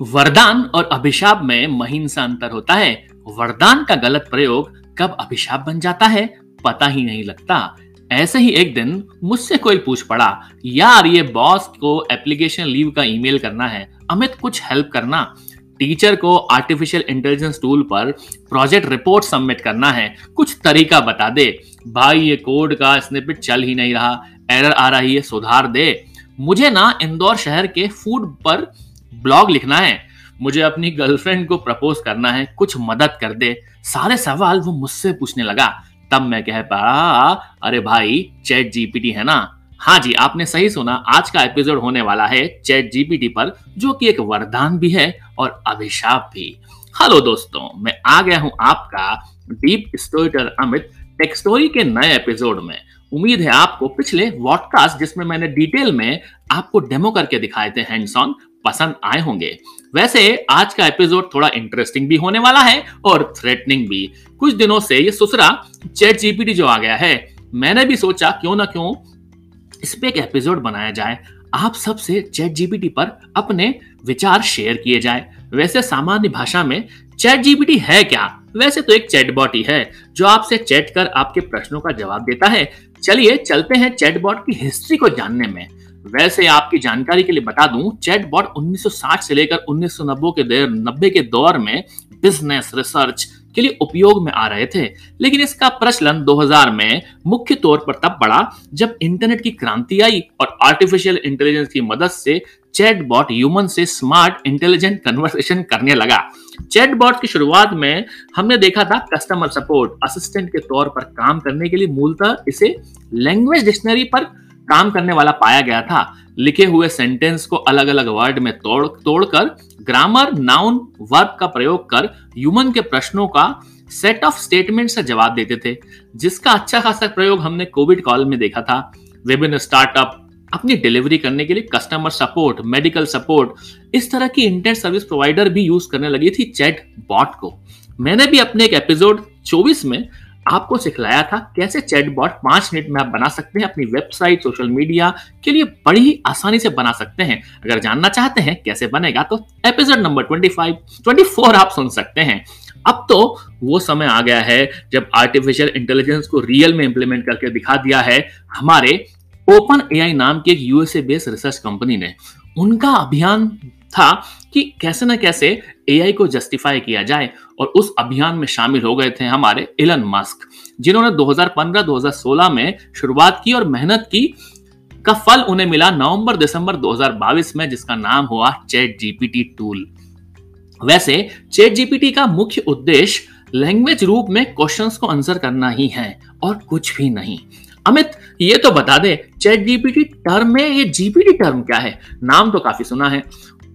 वरदान और अभिशाप में महीन सा अंतर होता है। वरदान का गलत प्रयोग कब अभिशाप बन जाता है, पता ही नहीं लगता। ऐसे ही एक दिन मुझसे कोई पूछ पड़ा, यार, ये बॉस को एप्लीकेशन लीव का ईमेल करना है, अमित कुछ हेल्प करना? टीचर को आर्टिफिशियल इंटेलिजेंस टूल पर प्रोजेक्ट रिपोर्ट सबमिट करना है, कुछ तरीका बता दे। भाई, ये कोड का स्निपेट चल ही नहीं रहा, एरर आ रही है, सुधार दे। मुझे ना इंदौर शहर के फ़ूड पर ब्लॉग लिखना है, मुझे अपनी गर्लफ्रेंड को प्रपोज करना है, कुछ मदद कर दे। सारे सवाल वो मुझसे पूछने लगा। तब मैं कह पाया अरे भाई, चैट जीपीटी है ना? हाँ जी, आपने सही सुना, आज का एपिसोड होने वाला है चैट जीपीटी पर, जो कि एक वरदान भी है और अभिशाप भी। हेलो दोस्तों, मैं आ गया हूँ आपका deep storyteller Amit, tech story के नए एपिसोड में। उम्मीद है आपको पिछले वॉडकास्ट जिसमें मैंने डिटेल में आपको डेमो करके दिखाए थे हैंड्स ऑन पसंद आए होंगे। वैसे, आज का एपिसोड थोड़ा इंटरेस्टिंग भी होने वाला है और थ्रेटनिंग भी। कुछ दिनों से ये सुसरा चैट जीपीटी जो आ गया है, मैंने भी सोचा क्यों ना क्यों इस पे एक एपिसोड बनाया जाए। आप सबसे चैट जीपीटी पर अपने विचार शेयर किए जाए। वैसे, सामान्य भाषा में चैट जीपीटी है क्या? वैसे तो एक चैटबॉट ही है, जो आपसे चैट कर आपके प्रश्नों का जवाब देता है। चलिए, चलते हैं चैटबॉट की हिस्ट्री को जानने में। वैसे आपकी जानकारी के लिए बता दूँ, चैटबॉट 1960 से लेकर 1990 के देर 90 के दौर में बिज़नेस रिसर्च के लिए उपयोग में आ रहे थे। लेकिन इसका प्रचलन 2000 में मुख्य तौर पर तब बढ़ा जब इंटरनेट की क्रांति आई और आर्टिफिशियल इंटेलिजेंस की मदद से चैटबॉट ह्यूमन से स्मार्ट इंटेलिजेंट कन्वर्सेशन करने लगा। चैटबॉट की शुरुआत में हमने देखा था कस्टमर सपोर्ट असिस्टेंट के तौर पर काम करने के लिए मूलतः इसे लैंग्वेज डिक्शनरी पर काम करने वाला पाया गया था। लिखे हुए सेंटेंस को अलग अलग वर्ड में तोड़, तोड़कर ग्रामर नाउन वर्ब का प्रयोग कर ह्यूमन के प्रश्नों का सेट ऑफ़ स्टेटमेंट से जवाब देते थे, जिसका अच्छा खासा प्रयोग हमने कोविड कॉल में देखा था। विभिन्न स्टार्टअप अपनी डिलीवरी करने के लिए कस्टमर सपोर्ट मेडिकल सपोर्ट इस तरह की इंटरनेट सर्विस प्रोवाइडर भी यूज़ करने लगी थी चैट बॉट को। मैंने भी अपने एक एपिसोड 24 में आपको सिखलाया था कैसे चैटबॉट पाँच मिनट में आप बना सकते हैं अपनी वेबसाइट, सोशल मीडिया के लिए बड़ी ही आसानी से बना सकते हैं। अगर जानना चाहते हैं कैसे बनेगा तो एपिसोड नंबर 25 24 आप सुन सकते हैं। अब तो वो समय आ गया है जब आर्टिफिशियल इंटेलिजेंस को रियल में इंप्लीमेंट करके दिखा दिया है हमारे ओपन एआई नाम की एक यूएसए बेस्ड रिसर्च कंपनी ने। उनका अभियान था कि कैसे ना कैसे एआई को जस्टिफाई किया जाए और उस अभियान में शामिल हो गए थे हमारे इलन मस्क जिन्होंने 2015-2016 में शुरुआत की और मेहनत की का फल उन्हें मिला नवंबर, दिसंबर 2022 में, जिसका नाम हुआ चैट जीपीटी टूल। वैसे, चैट जीपीटी का मुख्य उद्देश्य लैंग्वेज रूप में क्वेश्चंस को आंसर करना ही है और कुछ भी नहीं। अमित, ये तो बता दे, चैट जीपीटी टर्म में ये जीपीटी टर्म क्या है? नाम तो काफ़ी सुना है।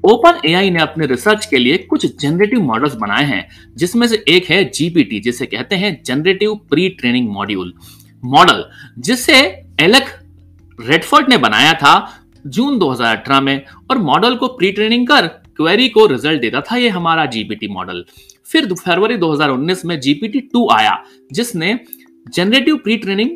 ओपन एआई ने अपने रिसर्च के लिए कुछ जनरेटिव मॉडल्स बनाए हैं, जिसमें से एक है जीपीटी जिसे कहते हैं generative pre training module model जिसे एलेक रेडफोर्ड ने बनाया था जून 2018 में, और मॉडल को प्री ट्रेनिंग कर क्वेरी को रिज़ल्ट देता था ये हमारा जीपीटी मॉडल फिर फरवरी 2019 में जीपीटी 2 आया, जिसने generative pre training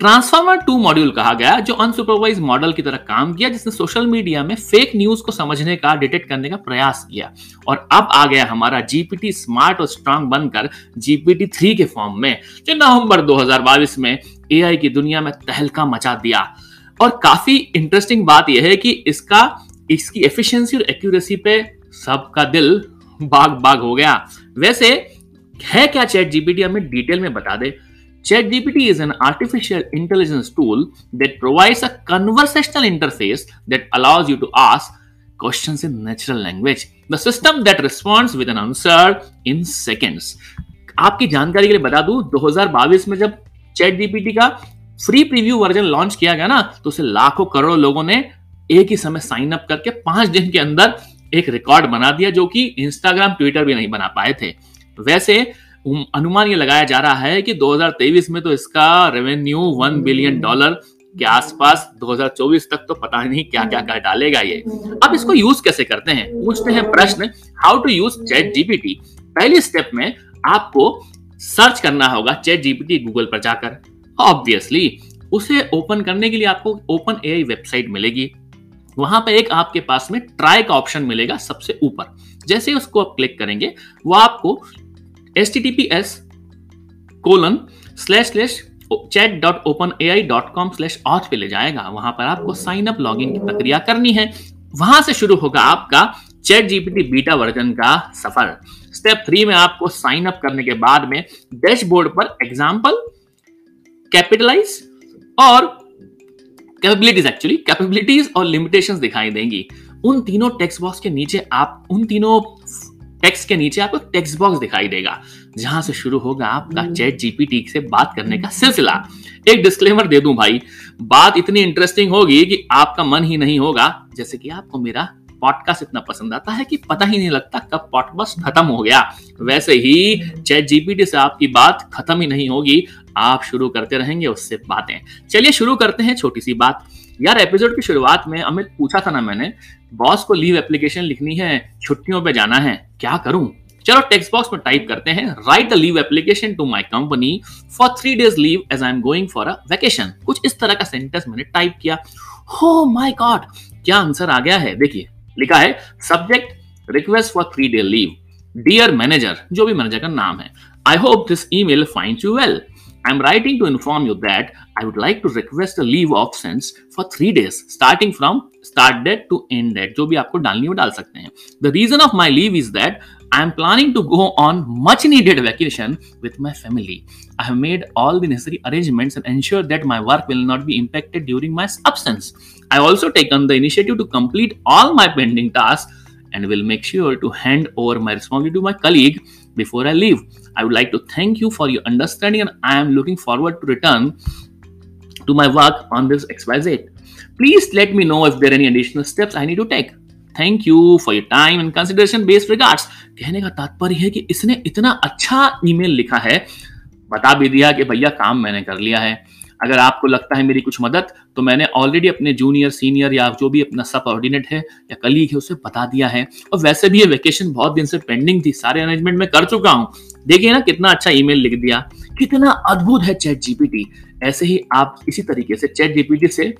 transformer two module कहा गया, जो अनसुपरवाइज मॉडल की तरह काम किया, जिसने सोशल मीडिया में फेक न्यूज़ को समझने का डिटेक्ट करने का प्रयास किया। और अब आ गया हमारा जीपीटी स्मार्ट और स्ट्रांग बनकर जीपीटी थ्री के फॉर्म में, जो नवंबर 2022 में एआई की दुनिया में तहलका मचा दिया। और काफ़ी इंटरेस्टिंग बात यह है कि इसका, इसकी एफिशिएंसी और एक्यूरेसी पे सबका दिल बाग बाग हो गया। वैसे, है क्या चैट जीपीटी हमें डिटेल में बता दे। ChatGPT is an artificial intelligence tool that provides a conversational interface that allows you to ask questions in natural language. The system that responds with an answer in seconds. आपकी जानकारी के लिए बता दूँ 2022 में जब चैट जीपीटी का free preview version launch किया गया ना तो उसे लाखों करोड़ों लोगों ने एक ही समय साइन अप करके पाँच दिन के अंदर एक रिकॉर्ड बना दिया जो कि इंस्टाग्राम ट्विटर भी नहीं बना पाए थे वैसे अनुमान ये लगाया जा रहा है कि 2023 में तो इसका रेवेन्यू वन बिलियन डॉलर के आसपास 2024 तक तो पता नहीं क्या क्या कर डालेगा ये। अब इसको यूज़ कैसे करते हैं? पूछते हैं प्रश्न how to use chat GPT पहली स्टेप में आपको सर्च करना होगा चैट जीपीटी गूगल पर जाकर। ऑब्वियसली उसे ओपन करने के लिए आपको ओपन एआई वेबसाइट मिलेगी। वहाँ पर एक आपके पास में ट्राई का ऑप्शन मिलेगा सबसे ऊपर। जैसे उसको आप क्लिक करेंगे वो आपको S T T P S colon slash slash chat dot open A I dot com slash auth पे ले जाएगा। वहाँ पर आपको साइन अप लॉगिन की प्रक्रिया करनी है। वहाँ से शुरू होगा आपका चैट जीपीटी बीटा वर्जन का सफ़र। स्टेप थ्री में आपको साइन अप करने के बाद में डैशबोर्ड पर एग्ज़ाम्पल कैपिटलाइज और कैपेबिलिटीज एक्चुअली कैपेबिलिटीज और लिमिटेशंस दिखाई देंगी। उन तीनों टेक्स्ट बॉक्स के नीचे आप, उन तीनों टेक्स्ट के नीचे आपको टेक्स्ट बॉक्स दिखाई देगा जहाँ से शुरू होगा आपका चैट जीपीटी से बात करने का सिलसिला। एक डिस्क्लेमर दे दूँ भाई बात इतनी इंटरेस्टिंग होगी कि आपका मन ही नहीं होगा जैसे कि आपको मेरा पॉडकास्ट इतना पसंद आता है कि पता ही नहीं लगता कब पॉडकास्ट खत्म हो गया। वैसे ही चैट जीपीटी से आपकी बात खत्म ही नहीं होगी, आप शुरू करते रहेंगे उससे बातें। चलिए शुरू करते हैं छोटी सी बात। यार एपिसोड की शुरुआत में अमित पूछा था ना मैंने बॉस को लीव एप्लीकेशन लिखनी है, छुट्टियों पे जाना है, क्या करूँ? चलो टेक्स्ट बॉक्स में टाइप करते हैं write the leave application to my company for three days leave as I am going for a vacation कुछ इस तरह का सेंटेंस मैंने टाइप किया। हो माई गॉड क्या आंसर आ गया है? देखिए लिखा है subject request for three day leave dear manager जो भी मैनेजर का नाम है I hope this email find you well I am writing to inform you that I would like to request leave of absence for three days starting from start date to end date जो भी आपको डालनी हो डाल सकते हैं। The reason of my leave is that I am planning to go on much needed vacation with my family. I have made all the necessary arrangements and ensured that my work will not be impacted during my absence. I have also taken the initiative to complete all my pending tasks and will make sure to hand over my responsibility to my colleague before I leave. I would like to thank you for your understanding and I am looking forward to return to my work on this XYZ. Please let me know if there are any additional steps I need to take. Thank you for your time and consideration best regards कहने का तात्पर्य है कि इसने इतना अच्छा email लिखा है, बता भी दिया कि भैया काम मैंने कर लिया है। अगर आपको लगता है मेरी कुछ मदद तो मैंने ऑलरेडी अपने जूनियर सीनियर या जो भी अपना सब ऑर्डिनेट है या कलीग है, उसे बता दिया है। और वैसे भी ये वेकेशन बहुत दिन से पेंडिंग थी, सारे अरेंजमेंट में कर चुका हूँ। देखिए ना कितना अच्छा ईमेल लिख दिया। कितना अद्भुत है चैट जीपीटी ऐसे ही आप इसी तरीके से चैट जीपीटी से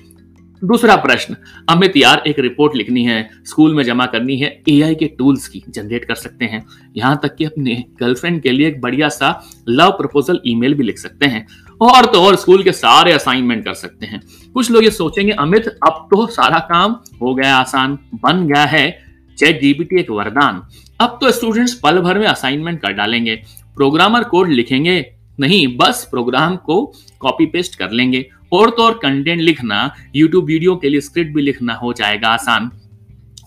दूसरा प्रश्न, अमित यार एक रिपोर्ट लिखनी है, स्कूल में जमा करनी है एआई के टूल्स की जनरेट कर सकते हैं। यहाँ तक कि अपने गर्लफ्रेंड के लिए एक बढ़िया सा लव प्रपोजल ईमेल भी लिख सकते हैं। और तो और स्कूल के सारे असाइनमेंट कर सकते हैं। कुछ लोग ये सोचेंगे, अमित, अब तो सारा काम हो गया आसान, बन गया है। चैट जीपीटी एक वरदान। अब तो स्टूडेंट्स पल भर में असाइनमेंट कर डालेंगे। प्रोग्रामर कोड लिखेंगे नहीं, बस प्रोग्राम को कॉपी पेस्ट कर लेंगे। और तो और कंटेंट लिखना यूट्यूब वीडियो के लिए स्क्रिप्ट भी लिखना हो जाएगा आसान।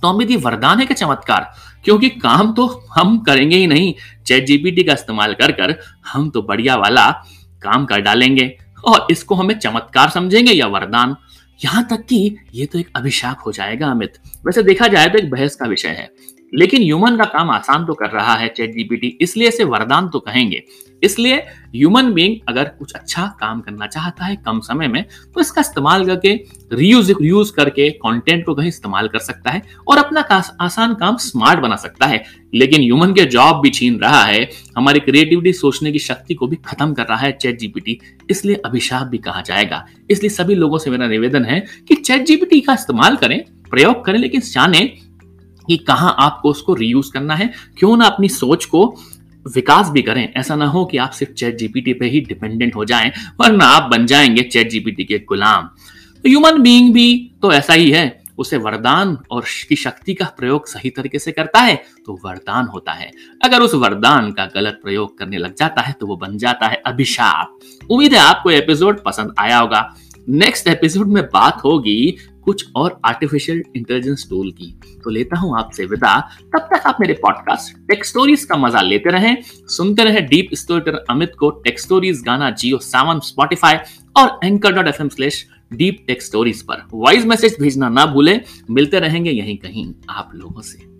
तो अमित, ये वरदान है क्या चमत्कार? क्योंकि काम तो हम करेंगे ही नहीं। चैट जीपीटी का इस्तेमाल कर कर हम तो बढ़िया वाला काम कर डालेंगे। और इसको हमें चमत्कार समझेंगे या वरदान? यहाँ तक कि ये तो एक अभिशाप हो जाएगा अमित। वैसे देखा जाए तो एक बहस का विषय है। लेकिन ह्यूमन का काम आसान तो कर रहा है चैट जीपीटी इसलिए इसे वरदान तो कहेंगे। इसलिए ह्यूमन बीइंग अगर कुछ अच्छा काम करना चाहता है कम समय में तो इसका इस्तेमाल करके रीयूज यूज़ करके कंटेंट को कहीं इस्तेमाल कर सकता है और अपना आसान काम स्मार्ट बना सकता है। लेकिन ह्यूमन के जॉब भी छीन रहा है, हमारी क्रिएटिविटी सोचने की शक्ति को भी खत्म कर रहा है चैट जीपीटी इसलिए अभिशाप भी कहा जाएगा। इसलिए सभी लोगों से मेरा निवेदन है कि चैट जीपीटी का इस्तेमाल करें, प्रयोग करें, लेकिन जाने कि कहाँ आपको उसको रीयूज करना है, क्यों ना अपनी सोच को विकास भी करें, ऐसा ना हो कि आप सिर्फ़ चैट जीपीटी पे ही डिपेंडेंट हो जाएँ, वरना आप बन जाएँगे चैट जीपीटी के गुलाम। तो ह्यूमन बीइंग भी तो ऐसा ही है, उसे वरदान और की शक्ति का प्रयोग सही तरीके से करता है तो वरदान होता है। अगर उस वरदान का गलत प्रयोग करने लग जाता है तो वो बन जाता है अभिशाप। उम्मीद है आपको एपिसोड पसंद आया होगा। नेक्स्ट एपिसोड में बात होगी कुछ और आर्टिफिशियल इंटेलिजेंस टूल की। तो लेता हूँ आपसे विदा। तब तक आप मेरे पॉडकास्ट टेक स्टोरीज का मज़ा लेते रहें। सुनते रहे डीप स्टोरी अमित को tech stories Gaana Jio Saavn Spotify और Anchor dot F M slash deep tech stories पर। वॉइस मैसेज भेजना ना भूले। मिलते रहेंगे यहीं कहीं आप लोगों से।